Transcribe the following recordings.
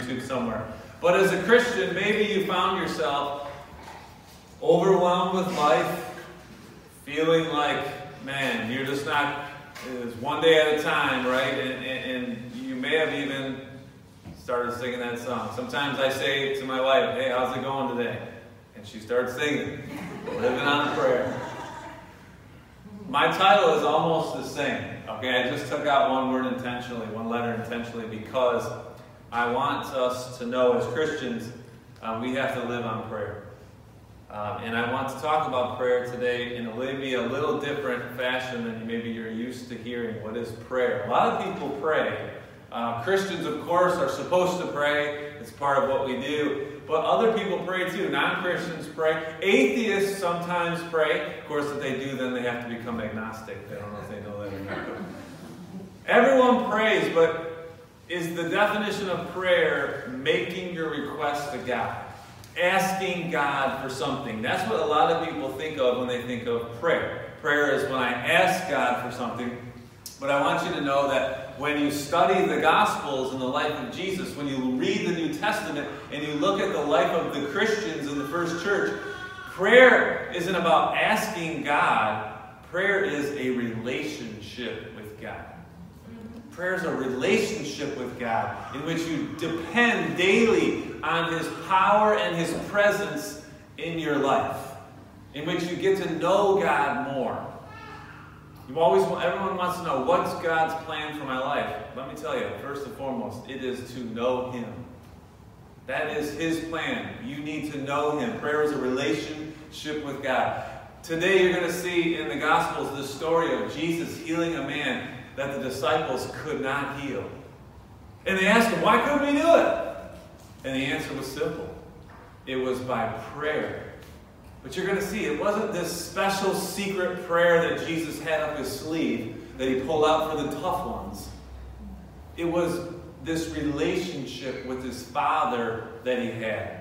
YouTube somewhere. But as a Christian, maybe you found yourself overwhelmed with life, feeling like, man, you're just not, it's one day at a time, right? And, and, and you may have even started singing that song. Sometimes I say to my wife, hey, how's it going today? And she starts singing, living on prayer. My title is almost the same. Okay, I just took out one word intentionally, one letter intentionally, because I want us to know as Christians, uh, we have to live on prayer. Um, and I want to talk about prayer today in a maybe a little different fashion than maybe you're used to hearing. What is prayer? A lot of people pray. Uh, Christians, of course, are supposed to pray. It's part of what we do. But other people pray too. Non Christians pray. Atheists sometimes pray. Of course, if they do, then they have to become agnostic. They don't know if they know that or not. Everyone prays, but is the definition of prayer making your request to God? asking God for something. That's what a lot of people think of when they think of prayer. Prayer is when I ask God for something. But I want you to know that when you study the Gospels and the life of Jesus, when you read the New Testament and you look at the life of the Christians in the first church, prayer isn't about asking God, prayer is a relationship. Prayer is a relationship with God in which you depend daily on His power and His presence in your life, in which you get to know God more. You always, everyone wants to know what's God's plan for my life. Let me tell you, first and foremost, it is to know Him. That is His plan. You need to know Him. Prayer is a relationship with God. Today, you're going to see in the Gospels the story of Jesus healing a man that the disciples could not heal. And they asked him, Why couldn't we do it? And the answer was simple it was by prayer. But you're going to see, it wasn't this special secret prayer that Jesus had up his sleeve that he pulled out for the tough ones. It was this relationship with his Father that he had.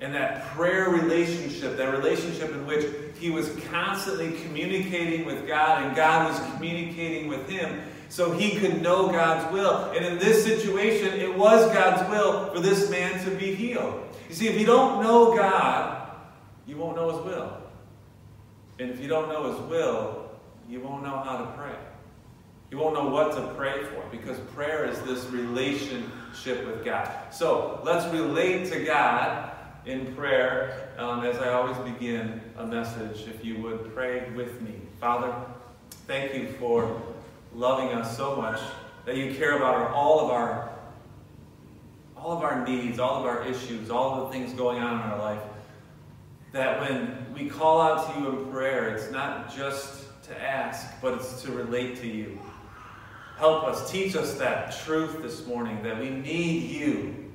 And that prayer relationship, that relationship in which he was constantly communicating with God and God was communicating with him so he could know God's will. And in this situation, it was God's will for this man to be healed. You see, if you don't know God, you won't know his will. And if you don't know his will, you won't know how to pray. You won't know what to pray for because prayer is this relationship with God. So let's relate to God in prayer, um, as I always begin a message, if you would pray with me. Father, thank you for loving us so much that you care about our, all of our all of our needs, all of our issues, all of the things going on in our life. That when we call out to you in prayer, it's not just to ask, but it's to relate to you. Help us, teach us that truth this morning that we need you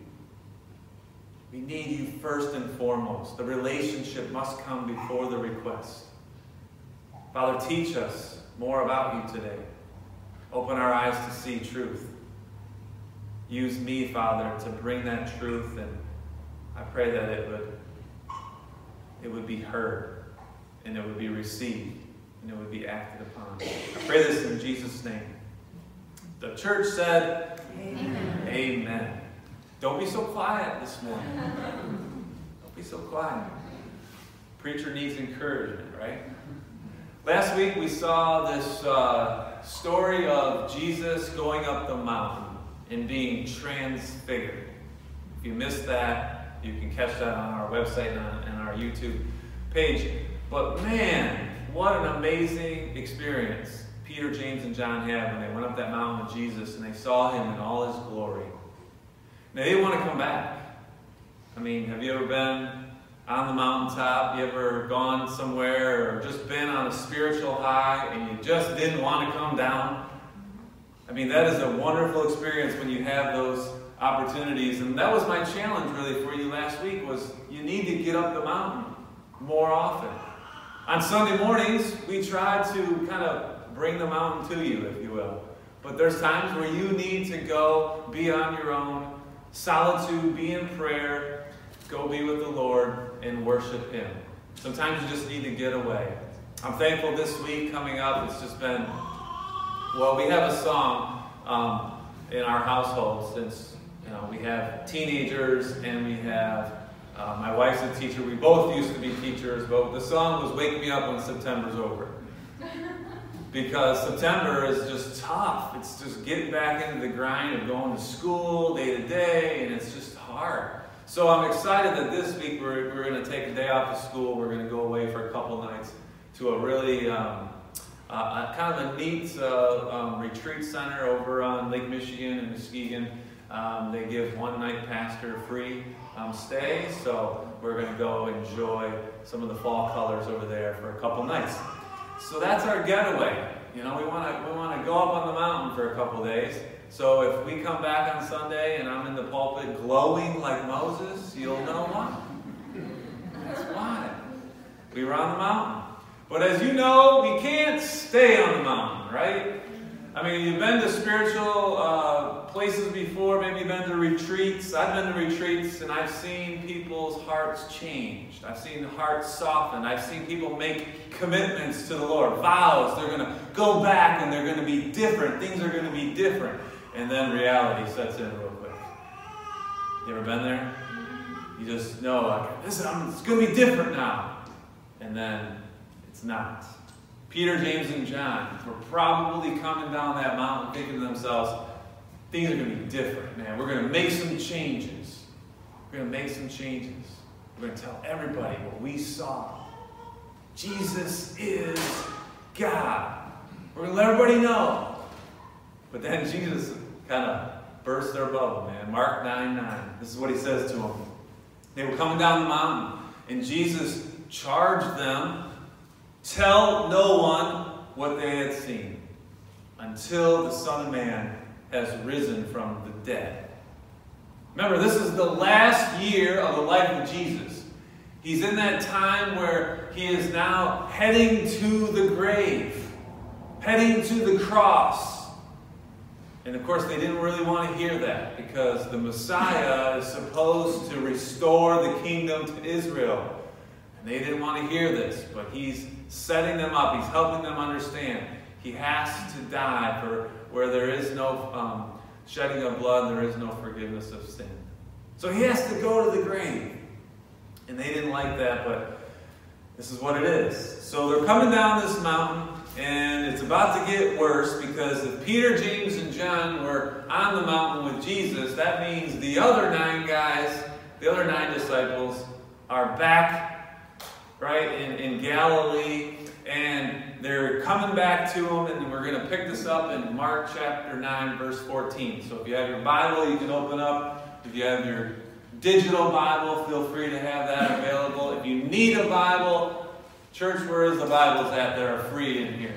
we need you first and foremost. The relationship must come before the request. Father, teach us more about you today. Open our eyes to see truth. Use me, Father, to bring that truth, and I pray that it would, it would be heard, and it would be received, and it would be acted upon. I pray this in Jesus' name. The church said, Amen. Amen. Don't be so quiet this morning. Don't be so quiet. Preacher needs encouragement, right? Last week we saw this uh, story of Jesus going up the mountain and being transfigured. If you missed that, you can catch that on our website and on, and our YouTube page. But man, what an amazing experience Peter, James, and John had when they went up that mountain with Jesus and they saw him in all his glory. Now, they want to come back. I mean, have you ever been on the mountaintop? You ever gone somewhere or just been on a spiritual high and you just didn't want to come down? I mean, that is a wonderful experience when you have those opportunities. And that was my challenge really for you last week was you need to get up the mountain more often. On Sunday mornings, we try to kind of bring the mountain to you, if you will. But there's times where you need to go be on your own solitude, be in prayer, go be with the Lord and worship Him. Sometimes you just need to get away. I'm thankful this week coming up. It's just been, well, we have a song um, in our household since you know we have teenagers and we have uh, my wife's a teacher. We both used to be teachers, but the song was "Wake Me Up When September's Over." because September is just tough. It's just getting back into the grind of going to school day to day, So I'm excited that this week we're, we're going to take a day off of school. We're going to go away for a couple nights to a really um, uh, kind of a neat uh, um, retreat center over on Lake Michigan in Muskegon. Um, they give one night pastor free um, stay, so we're going to go enjoy some of the fall colors over there for a couple nights. So that's our getaway. You know, we want to we want to go up on the mountain for a couple days. So if we come back on Sunday and I'm in the pulpit glowing like Moses, you'll know why. That's why. We were on the mountain. But as you know, we can't stay on the mountain, right? I mean, you've been to spiritual uh, places before, maybe you've been to retreats. I've been to retreats and I've seen people's hearts changed. I've seen hearts soften. I've seen people make commitments to the Lord, vows. They're going to go back and they're going to be different. Things are going to be different. And then reality sets in real quick. You ever been there? You just know, like, this, it's going to be different now. And then it's not. Peter, James, and John were probably coming down that mountain thinking to themselves, things are going to be different, man. We're going to make some changes. We're going to make some changes. We're going to tell everybody what we saw. Jesus is God. We're going to let everybody know. But then Jesus kind of burst their bubble, man. Mark 9 9. This is what he says to them. They were coming down the mountain, and Jesus charged them Tell no one what they had seen until the Son of Man has risen from the dead. Remember, this is the last year of the life of Jesus. He's in that time where he is now heading to the grave, heading to the cross. And of course, they didn't really want to hear that because the Messiah is supposed to restore the kingdom to Israel. And they didn't want to hear this, but he's setting them up. He's helping them understand. He has to die for where there is no um, shedding of blood, there is no forgiveness of sin. So he has to go to the grave. And they didn't like that, but this is what it is. So they're coming down this mountain, and it's about to get worse because if Peter, James, and John were on the mountain with Jesus, that means the other nine guys, the other nine disciples, are back right, in, in Galilee. And they're coming back to him, and we're going to pick this up in Mark chapter 9, verse 14. So if you have your Bible, you can open up. If you have your digital Bible, feel free to have that available. If you need a Bible, church, where is the Bibles at that are free in here?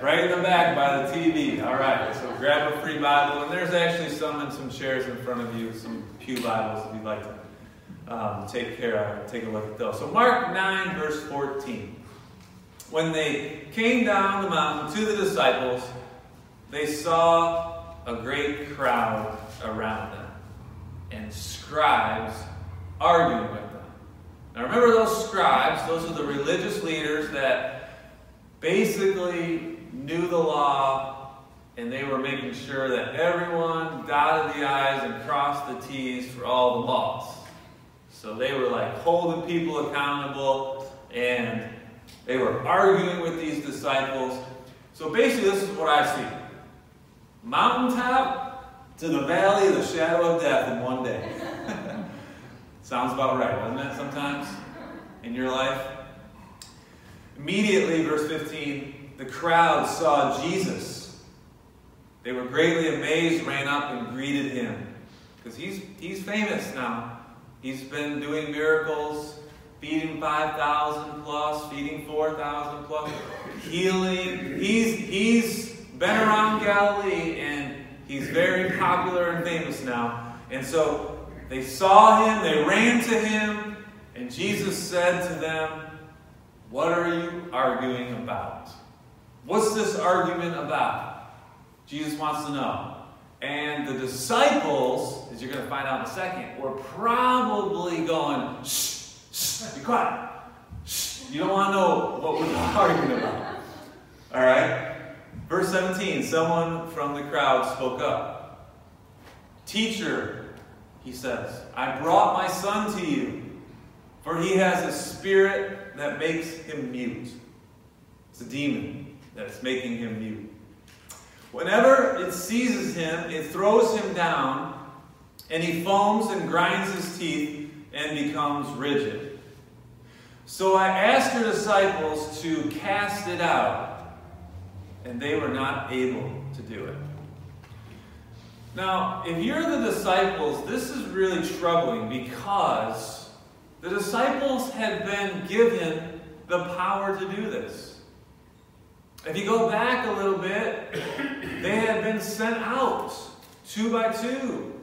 Right in the back by the TV. All right, so grab a free Bible, and there's actually some in some chairs in front of you, some Pew Bibles if you'd like to um, take care of, take a look at those. So Mark 9, verse 14. When they came down the mountain to the disciples, they saw a great crowd around them and scribes arguing. Now remember those scribes, those are the religious leaders that basically knew the law and they were making sure that everyone dotted the I's and crossed the T's for all the laws. So they were like holding people accountable and they were arguing with these disciples. So basically, this is what I see mountaintop to the valley of the shadow of death in one day. Sounds about right, doesn't it, sometimes in your life? Immediately, verse 15, the crowd saw Jesus. They were greatly amazed, ran up and greeted him. Because he's, he's famous now. He's been doing miracles, feeding 5,000 plus, feeding 4,000 plus, healing. He's, he's been around Galilee and he's very popular and famous now. And so they saw him, they ran to him, and Jesus said to them, What are you arguing about? What's this argument about? Jesus wants to know. And the disciples, as you're going to find out in a second, were probably going, shh, shh, be quiet. Shh. You don't want to know what we're talking about. All right? Verse 17 someone from the crowd spoke up. Teacher, he says, I brought my son to you, for he has a spirit that makes him mute. It's a demon that's making him mute. Whenever it seizes him, it throws him down, and he foams and grinds his teeth and becomes rigid. So I asked your disciples to cast it out, and they were not able to do it. Now, if you're the disciples, this is really troubling because the disciples had been given the power to do this. If you go back a little bit, they had been sent out two by two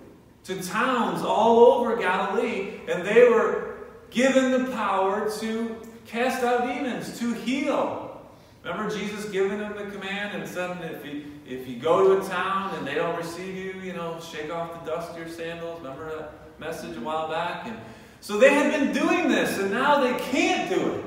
to towns all over Galilee, and they were given the power to cast out demons, to heal. Remember Jesus giving them the command and said, if you, if you go to a town and they don't receive you, you know, shake off the dust of your sandals. Remember that message a while back? And so they had been doing this, and now they can't do it.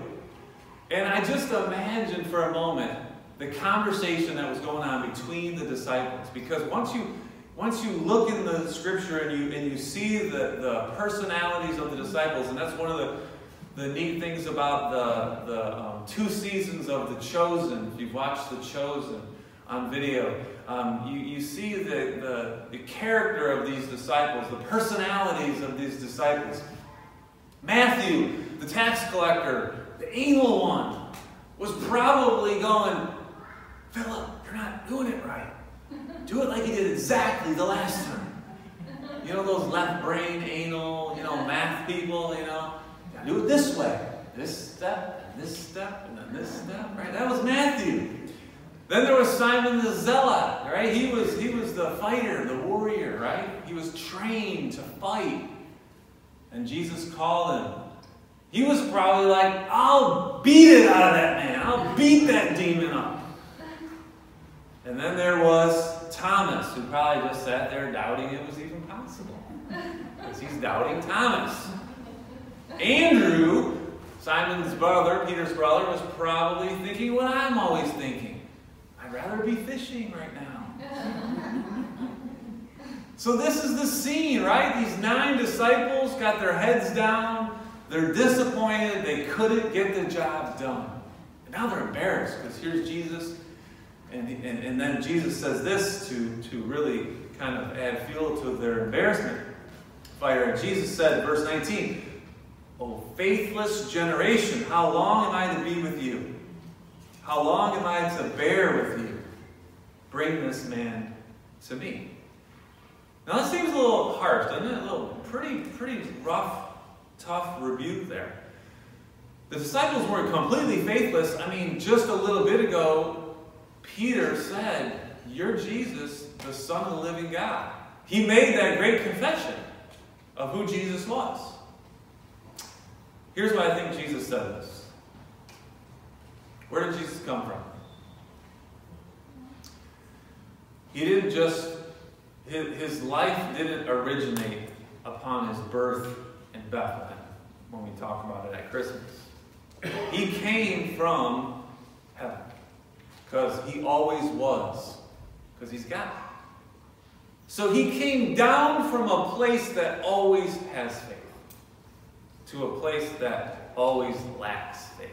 And I just imagine for a moment the conversation that was going on between the disciples. Because once you once you look in the scripture and you and you see the, the personalities of the disciples, and that's one of the, the neat things about the, the um, two seasons of The Chosen. If you've watched The Chosen on video, um, you, you see the, the, the character of these disciples, the personalities of these disciples. Matthew, the tax collector, the anal one, was probably going, Philip, you're not doing it right. Do it like you did exactly the last time. You know those left brain, anal, you know, math people, you know? Do it this way. This step, and this step, and then this step, right? That was Matthew. Then there was Simon the Zealot, right? He was, he was the fighter, the warrior, right? He was trained to fight. And Jesus called him. He was probably like, I'll beat it out of that man. I'll beat that demon up. And then there was Thomas, who probably just sat there doubting it was even possible. Because he's doubting Thomas. Andrew, Simon's brother, Peter's brother, was probably thinking what I'm always thinking. I'd rather be fishing right now. so this is the scene, right? These nine disciples got their heads down. They're disappointed. They couldn't get the job done. And now they're embarrassed because here's Jesus and, and, and then Jesus says this to, to really kind of add fuel to their embarrassment fire. Jesus said, verse 19, O faithless generation, how long am I to be with you? How long am I to bear with you? Bring this man to me. Now that seems a little harsh, doesn't it? A little pretty, pretty rough, tough rebuke there. The disciples weren't completely faithless. I mean, just a little bit ago, Peter said, You're Jesus, the Son of the living God. He made that great confession of who Jesus was. Here's why I think Jesus said this. Where did Jesus come from? He didn't just, his, life didn't originate upon his birth in Bethlehem when we talk about it at Christmas. He came from heaven. Because he always was. Because he's God. So he came down from a place that always has faith to a place that always lacks faith.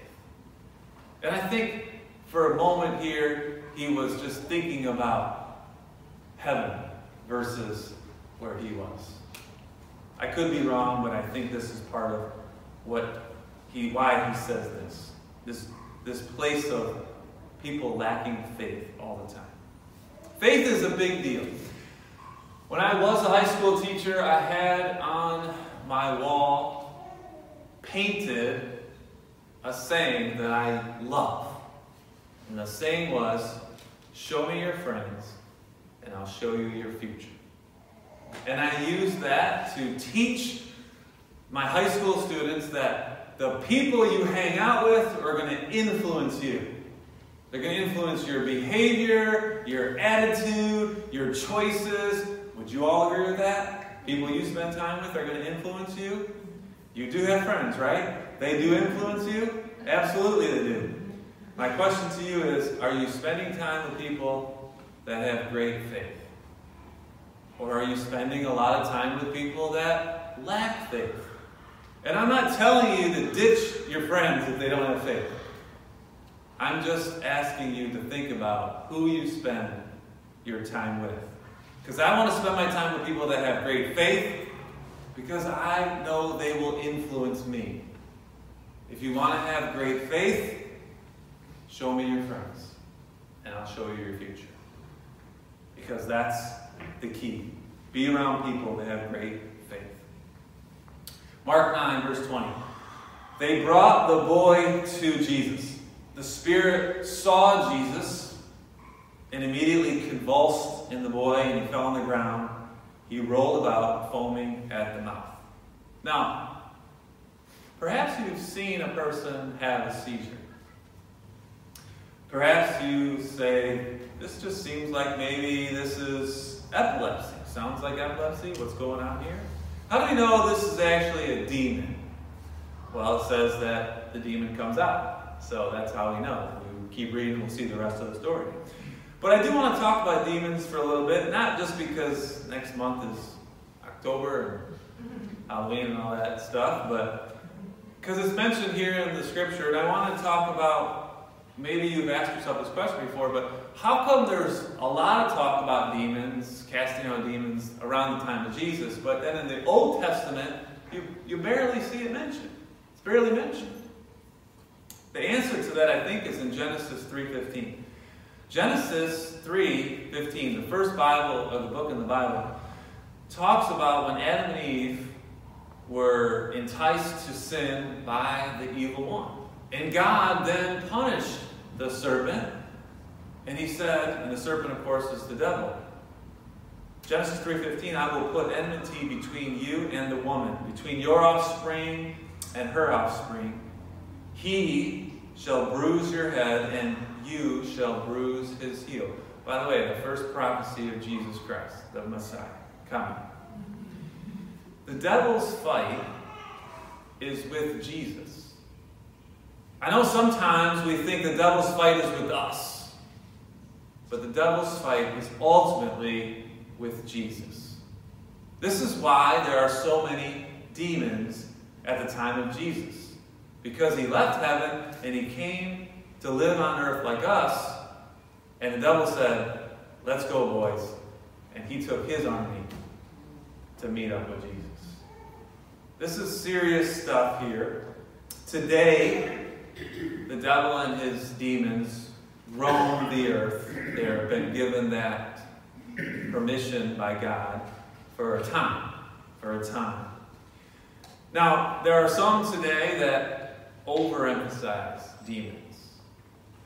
And I think for a moment here, he was just thinking about heaven versus where he was. I could be wrong, but I think this is part of what he why he says this. This this place of people lacking faith all the time. Faith is a big deal. When I was a high school teacher, I had on my wall painted a saying that I love. And the saying was, Show me your friends, and I'll show you your future. And I used that to teach my high school students that the people you hang out with are going to influence you. They're going to influence your behavior, your attitude, your choices. Would you all agree with that? People you spend time with are going to influence you. You do have friends, right? They do influence you. Absolutely they do. My question to you is Are you spending time with people that have great faith? Or are you spending a lot of time with people that lack faith? And I'm not telling you to ditch your friends if they don't have faith. I'm just asking you to think about who you spend your time with. Because I want to spend my time with people that have great faith because I know they will influence me. If you want to have great faith, show me your friends, and I'll show you your future. Because that's the key. Be around people that have great faith. Mark 9, verse 20. They brought the boy to Jesus. The Spirit saw Jesus and immediately convulsed in the boy, and he fell on the ground. He rolled about, foaming at the mouth. Now, perhaps you've seen a person have a seizure. Perhaps you say, This just seems like maybe this is epilepsy. Sounds like epilepsy. What's going on here? How do we know this is actually a demon? Well, it says that the demon comes out. So that's how we know. We keep reading, we'll see the rest of the story. But I do want to talk about demons for a little bit, not just because next month is October and Halloween and all that stuff, but because it's mentioned here in the scripture, and I want to talk about maybe you've asked yourself this question before, but how come there's a lot of talk about demons, casting out demons around the time of Jesus, but then in the Old Testament, you, you barely see it mentioned? It's barely mentioned. The answer to that, I think, is in Genesis 3.15. Genesis 3.15, the first Bible, or the book in the Bible, talks about when Adam and Eve were enticed to sin by the evil one. And God then punished the serpent. And he said, and the serpent, of course, is the devil. Genesis 3.15, I will put enmity between you and the woman, between your offspring and her offspring. He shall bruise your head, and you shall bruise his heel. By the way, the first prophecy of Jesus Christ, the Messiah, coming. The devil's fight is with Jesus. I know sometimes we think the devil's fight is with us, but the devil's fight is ultimately with Jesus. This is why there are so many demons at the time of Jesus. Because he left heaven and he came to live on earth like us, and the devil said, Let's go, boys. And he took his army to meet up with Jesus. This is serious stuff here. Today, the devil and his demons roam the earth. They've been given that permission by God for a time. For a time. Now, there are some today that overemphasize demons.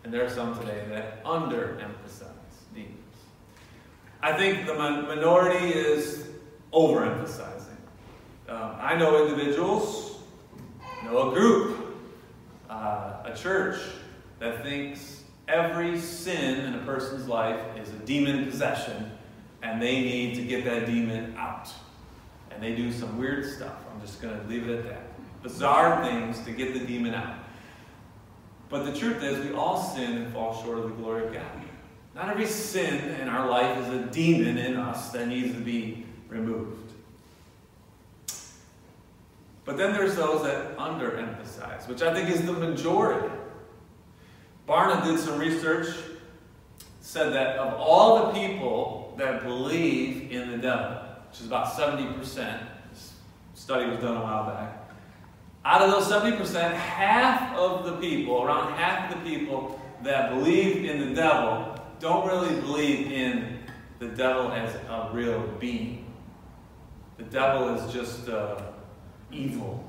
And there are some today that underemphasize demons. I think the minority is overemphasizing. Um, I know individuals, know a group uh, a church that thinks every sin in a person's life is a demon possession and they need to get that demon out. And they do some weird stuff. I'm just going to leave it at that. Bizarre things to get the demon out. But the truth is, we all sin and fall short of the glory of God. Not every sin in our life is a demon in us that needs to be removed. But then there's those that underemphasize, which I think is the majority. Barna did some research, said that of all the people that believe in the devil, which is about 70%, this study was done a while back, out of those 70%, half of the people, around half of the people that believe in the devil, don't really believe in the devil as a real being. The devil is just. Uh, evil.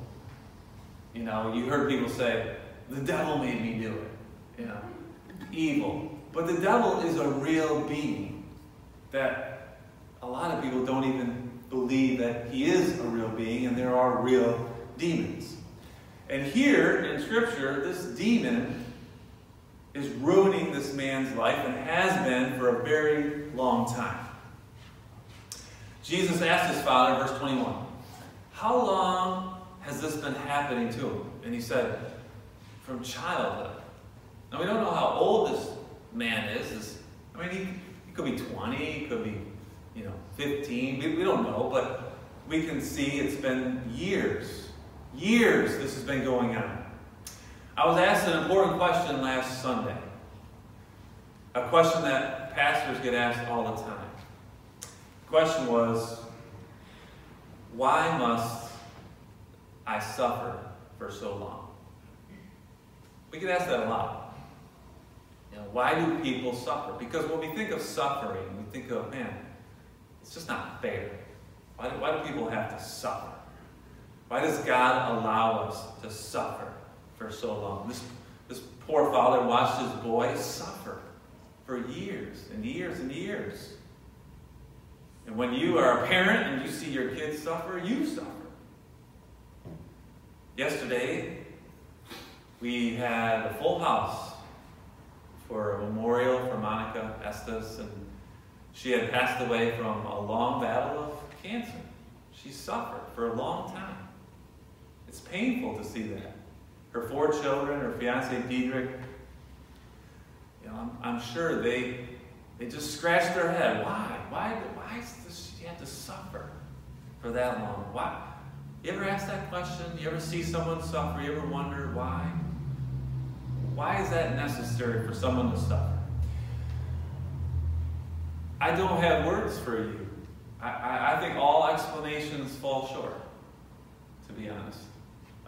You know, you heard people say, the devil made me do it. You know, evil. But the devil is a real being that a lot of people don't even believe that he is a real being and there are real demons. And here in Scripture, this demon is ruining this man's life and has been for a very long time. Jesus asked his father, verse 21, how long has this been happening to him? And he said, from childhood. Now, we don't know how old this man is. This, I mean, he, he could be 20, he could be, you know, 15. We, we don't know, but we can see it's been years. Years this has been going on. I was asked an important question last Sunday. A question that pastors get asked all the time. The question was, why must I suffer for so long? We get asked that a lot. You know, why do people suffer? Because when we think of suffering, we think of, man, it's just not fair. Why do, why do people have to suffer? Why does God allow us to suffer for so long? This, this poor father watched his boy suffer for years and years and years. And when you are a parent and you see your kids suffer, you suffer. Yesterday, we had a full house for a memorial for Monica Estes, and she had passed away from a long battle of cancer. She suffered for a long time. It's painful to see that. Her four children, her fiance Diedrich, you know, I'm, I'm sure they they just scratched their head. Why? Why? Why does she have to suffer for that long? Why? You ever ask that question? You ever see someone suffer? You ever wonder why? Why is that necessary for someone to suffer? I don't have words for you. I, I, I think all explanations fall short, to be honest.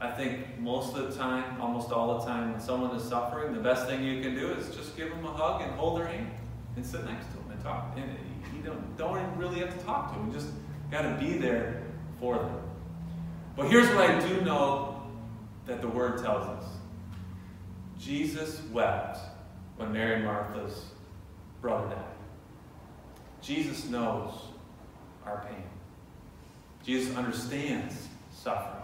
I think most of the time, almost all the time, when someone is suffering, the best thing you can do is just give them a hug and hold their hand and sit next to them and talk. And you don't, don't really have to talk to them. You just got to be there for them. But here's what I do know that the Word tells us Jesus wept when Mary and Martha's brother died. Jesus knows our pain. Jesus understands suffering.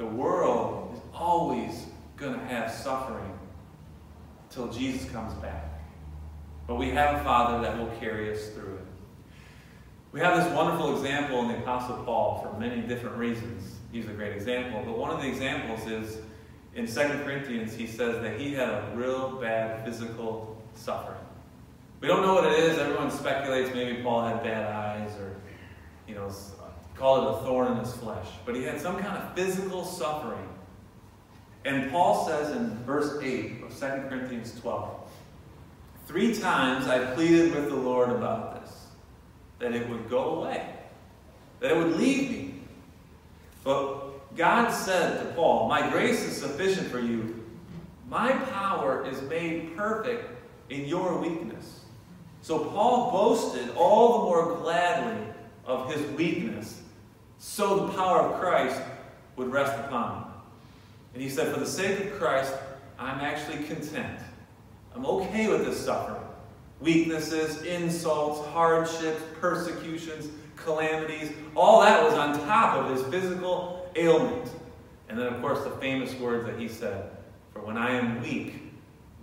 The world is always going to have suffering till Jesus comes back. But we have a Father that will carry us through it. We have this wonderful example in the Apostle Paul for many different reasons. He's a great example. But one of the examples is in 2 Corinthians, he says that he had a real bad physical suffering. We don't know what it is. Everyone speculates maybe Paul had bad eyes or, you know, call it a thorn in his flesh. But he had some kind of physical suffering. And Paul says in verse 8 of 2 Corinthians 12, Three times I pleaded with the Lord about this, that it would go away, that it would leave me. But God said to Paul, My grace is sufficient for you. My power is made perfect in your weakness. So Paul boasted all the more gladly of his weakness, so the power of Christ would rest upon him. And he said, For the sake of Christ, I'm actually content I'm okay with this suffering. Weaknesses, insults, hardships, persecutions, calamities, all that was on top of his physical ailment. And then, of course, the famous words that he said For when I am weak,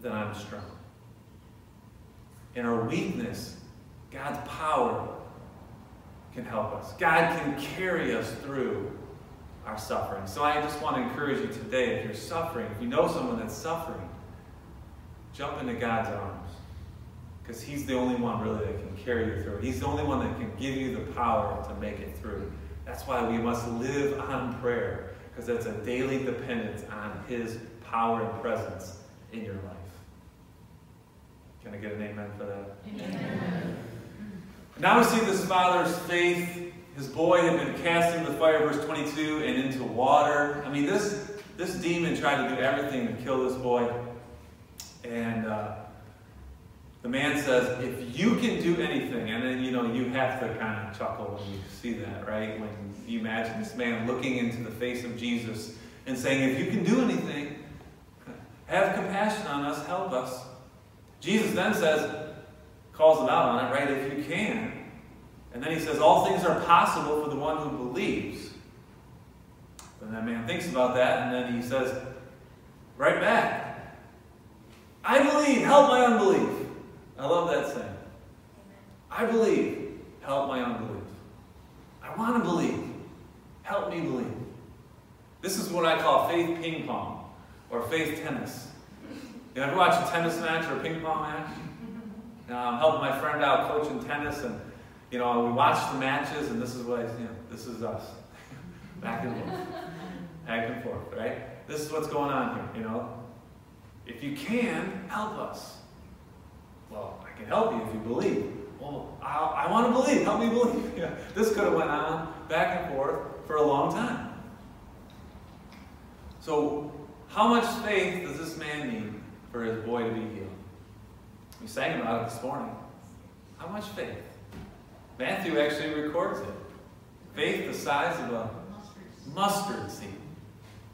then I'm strong. In our weakness, God's power can help us. God can carry us through our suffering. So I just want to encourage you today if you're suffering, if you know someone that's suffering, Jump into God's arms. Because He's the only one really that can carry you through. He's the only one that can give you the power to make it through. That's why we must live on prayer. Because that's a daily dependence on His power and presence in your life. Can I get an amen for that? Amen. Now we see this father's faith. His boy had been cast into the fire, verse 22, and into water. I mean, this, this demon tried to do everything to kill this boy. And uh, the man says, if you can do anything, and then, you know, you have to kind of chuckle when you see that, right? When you imagine this man looking into the face of Jesus and saying, if you can do anything, have compassion on us, help us. Jesus then says, calls him out on it, right? If you can. And then he says, all things are possible for the one who believes. And that man thinks about that, and then he says, right back, I believe, help my unbelief. I love that saying. I believe, help my unbelief. I want to believe, help me believe. This is what I call faith ping pong. or faith tennis. You ever watch a tennis match or a ping pong match? Now, uh, I'm helping my friend out coaching tennis, and you know we watch the matches, and this is what I, you know, this is us, back and forth, back and forth, right? This is what's going on here. You know, if you can help us, well, I can help you if you believe. Well, I, I want to believe. Help me believe. This could have went on back and forth for a long time. So, how much faith does this man need for his boy to be healed? We sang about it this morning. How much faith? Matthew actually records it. Faith the size of a mustard seed,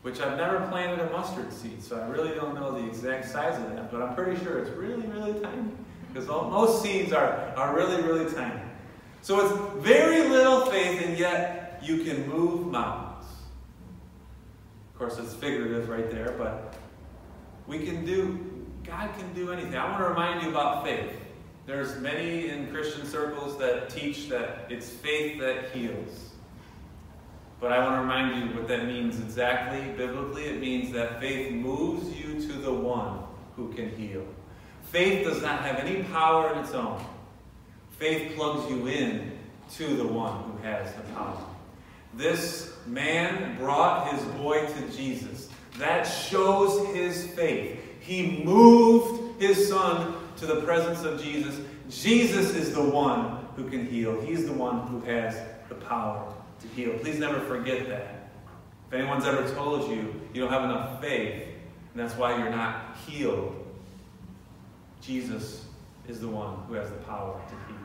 which I've never planted a mustard seed, so I really don't know the exact size of that, but I'm pretty sure it's really, really tiny. Because most seeds are, are really, really tiny. So it's very little faith, and yet you can move mountains. Of course, it's figurative right there, but we can do, God can do anything. I want to remind you about faith. There's many in Christian circles that teach that it's faith that heals. But I want to remind you what that means exactly biblically. It means that faith moves you to the one who can heal. Faith does not have any power in its own. Faith plugs you in to the one who has the power. This man brought his boy to Jesus. That shows his faith. He moved his son to the presence of Jesus. Jesus is the one who can heal. He's the one who has the power to heal. Please never forget that. If anyone's ever told you you don't have enough faith, and that's why you're not healed, Jesus is the one who has the power to heal.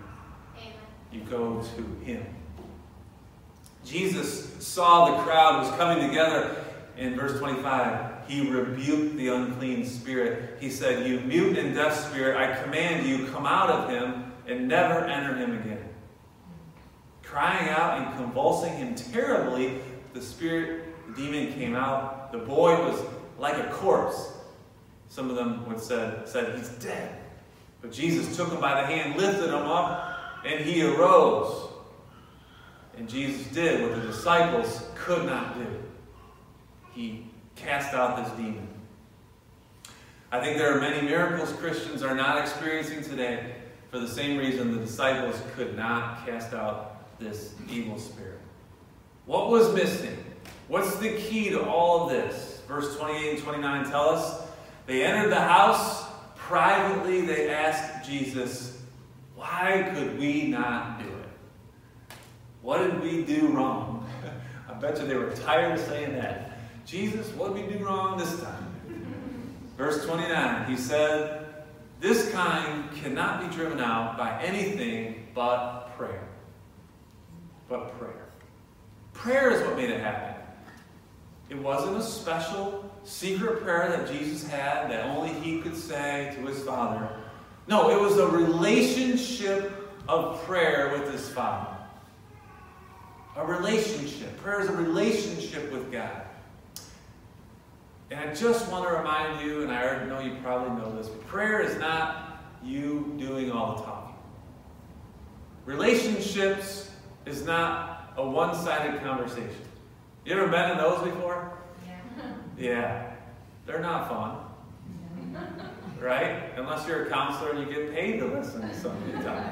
Amen. You go to him. Jesus saw the crowd was coming together. In verse 25, he rebuked the unclean spirit. He said, You mute and deaf spirit, I command you, come out of him and never enter him again. Crying out and convulsing him terribly, the spirit, the demon came out. The boy was like a corpse. Some of them would said, said He's dead. But Jesus took him by the hand, lifted him up, and he arose. And Jesus did what the disciples could not do. He cast out this demon. I think there are many miracles Christians are not experiencing today for the same reason the disciples could not cast out this evil spirit. What was missing? What's the key to all of this? Verse 28 and 29 tell us they entered the house. Privately, they asked Jesus, Why could we not do it? What did we do wrong? I bet you they were tired of saying that. Jesus, what did we do wrong this time? Verse 29, he said, This kind cannot be driven out by anything but prayer. But prayer. Prayer is what made it happen. It wasn't a special secret prayer that Jesus had that only he could say to his Father. No, it was a relationship of prayer with his Father. A relationship. Prayer is a relationship with God. And I just want to remind you, and I already know you probably know this, but prayer is not you doing all the talking. Relationships is not a one sided conversation. You ever been in those before? Yeah. Yeah. They're not fun. Right? Unless you're a counselor and you get paid to listen to somebody talk.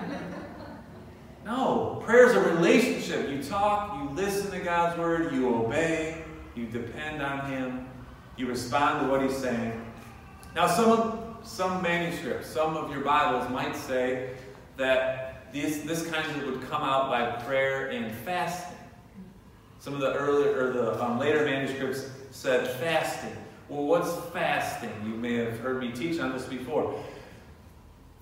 No, prayer is a relationship. You talk, you listen to God's word, you obey, you depend on Him, you respond to what He's saying. Now, some some manuscripts, some of your Bibles might say that this, this kind of would come out by prayer and fasting. Some of the earlier or the um, later manuscripts said fasting. Well, what's fasting? You may have heard me teach on this before.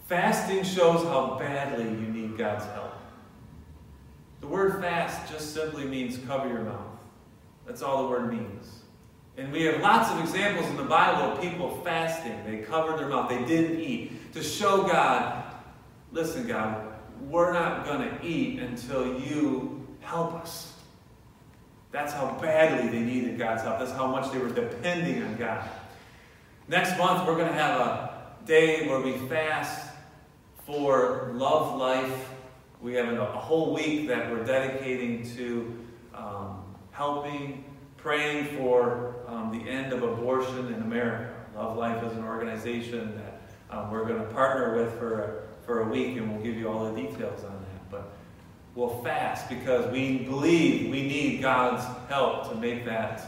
Fasting shows how badly you need God's help. The word fast just simply means cover your mouth. That's all the word means. And we have lots of examples in the Bible of people fasting. They covered their mouth, they didn't eat to show God, listen, God, we're not going to eat until you help us. That's how badly they needed God's help. That's how much they were depending on God. Next month, we're going to have a day where we fast for love life we have a whole week that we're dedicating to um, helping, praying for um, the end of abortion in America. Love Life is an organization that um, we're going to partner with for for a week, and we'll give you all the details on that. But we'll fast because we believe we need God's help to make that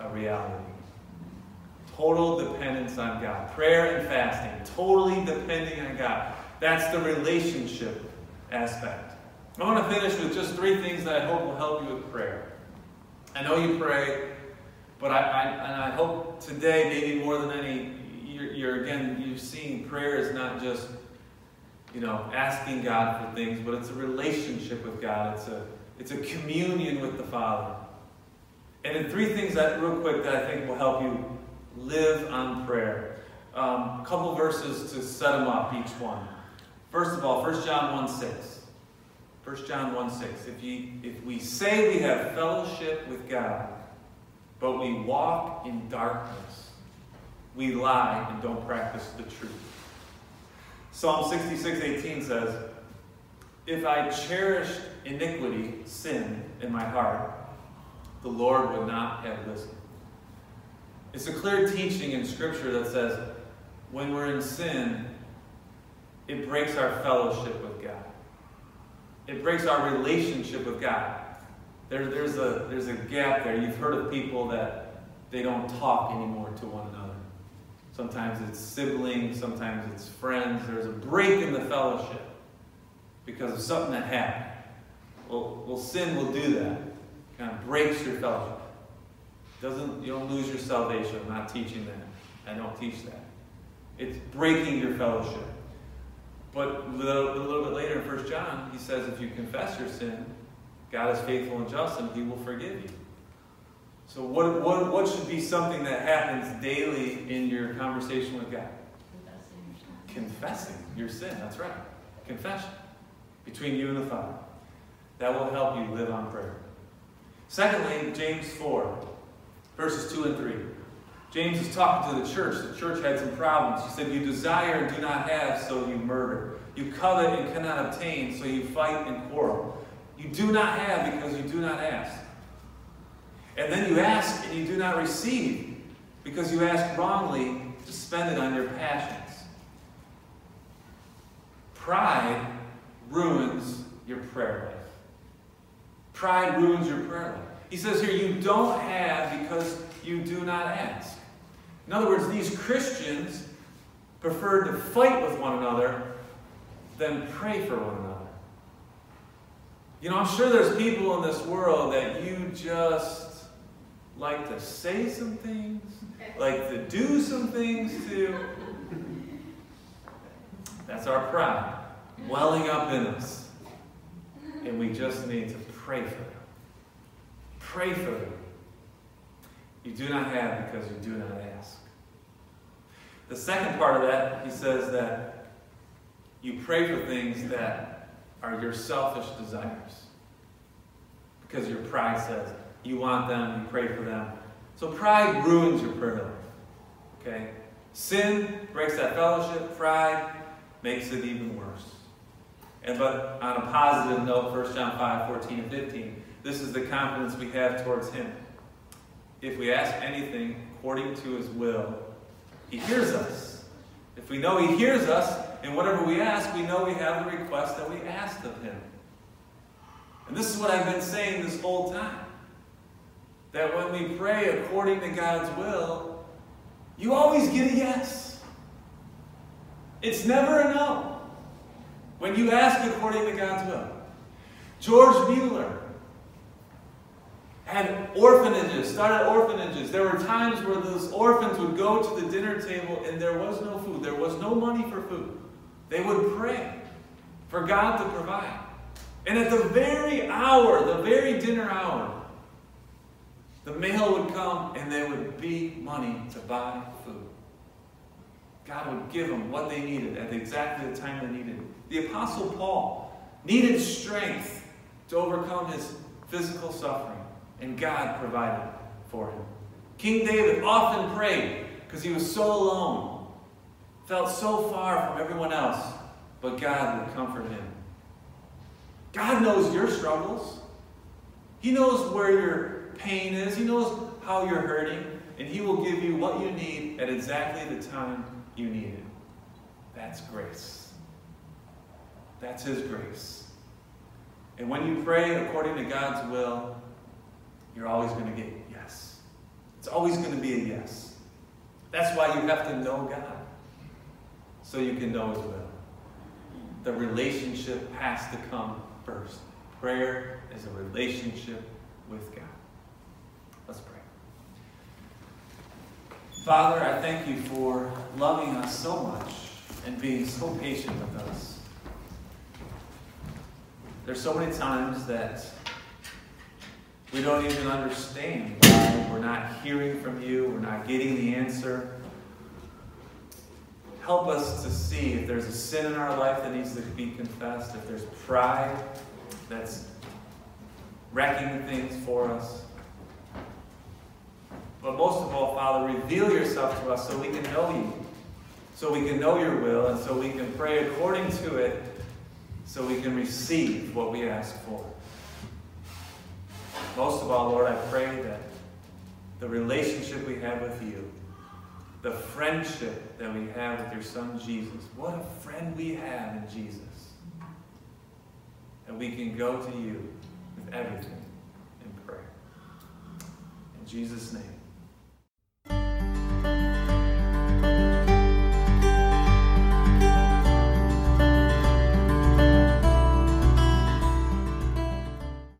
a reality. Total dependence on God. Prayer and fasting. Totally depending on God. That's the relationship aspect. I want to finish with just three things that I hope will help you with prayer. I know you pray, but I, I and I hope today, maybe more than any, you're, you're again, you've seen prayer is not just, you know, asking God for things, but it's a relationship with God. It's a it's a communion with the Father. And in three things that real quick that I think will help you live on prayer. Um, a couple verses to set them up, each one. First of all, 1 John 1 6. 1 John 1 6. If, you, if we say we have fellowship with God, but we walk in darkness, we lie and don't practice the truth. Psalm 66 18 says, If I cherished iniquity, sin, in my heart, the Lord would not have listened. It's a clear teaching in Scripture that says when we're in sin, it breaks our fellowship with God. It breaks our relationship with God. There, there's, a, there's a gap there. You've heard of people that they don't talk anymore to one another. Sometimes it's siblings, sometimes it's friends. There's a break in the fellowship because of something that happened. Well, well sin will do that. It kind of breaks your fellowship. Doesn't you don't lose your salvation. I'm not teaching that. I don't teach that. It's breaking your fellowship. But a little, a little bit later in 1 John, he says if you confess your sin, God is faithful and just and he will forgive you. So what, what, what should be something that happens daily in your conversation with God? Confessing your sin. That's right. Confession between you and the Father. That will help you live on prayer. Secondly, James 4 verses 2 and 3. James is talking to the church. The church had some problems. He said, You desire and do not have, so you murder. You covet and cannot obtain, so you fight and quarrel. You do not have because you do not ask. And then you ask and you do not receive because you ask wrongly to spend it on your passions. Pride ruins your prayer life. Pride ruins your prayer life. He says here, you don't have because you do not ask. In other words, these Christians preferred to fight with one another than pray for one another. You know, I'm sure there's people in this world that you just like to say some things, like to do some things to. That's our pride welling up in us. And we just need to pray for them. Pray for them. You do not have because you do not ask. The second part of that, he says that you pray for things that are your selfish desires. Because your pride says you want them, you pray for them. So pride ruins your prayer life. Okay? Sin breaks that fellowship, pride makes it even worse. And but on a positive note, 1 John 5, 14 and 15, this is the confidence we have towards Him. If we ask anything according to His will, He hears us. If we know He hears us, and whatever we ask, we know we have the request that we asked of Him. And this is what I've been saying this whole time. That when we pray according to God's will, you always get a yes. It's never a no. When you ask according to God's will. George Mueller, had orphanages, started orphanages. There were times where those orphans would go to the dinner table and there was no food. There was no money for food. They would pray for God to provide. And at the very hour, the very dinner hour, the mail would come and there would be money to buy food. God would give them what they needed at exactly the time they needed. The Apostle Paul needed strength to overcome his physical suffering and God provided for him. King David often prayed because he was so alone, felt so far from everyone else, but God would comfort him. God knows your struggles. He knows where your pain is. He knows how you're hurting. And He will give you what you need at exactly the time you need it. That's grace. That's His grace. And when you pray according to God's will, you're always going to get yes. It's always going to be a yes. That's why you have to know God so you can know His will. The relationship has to come first. Prayer is a relationship with God. Let's pray. Father, I thank you for loving us so much and being so patient with us. There's so many times that we don't even understand why we're not hearing from you, we're not getting the answer. Help us to see if there's a sin in our life that needs to be confessed, if there's pride that's wrecking things for us. But most of all, Father, reveal yourself to us so we can know you, so we can know your will, and so we can pray according to it, so we can receive what we ask for. Most of all, Lord, I pray that the relationship we have with you, the friendship that we have with your son Jesus. What a friend we have in Jesus—and we can go to you with everything in prayer. In Jesus' name.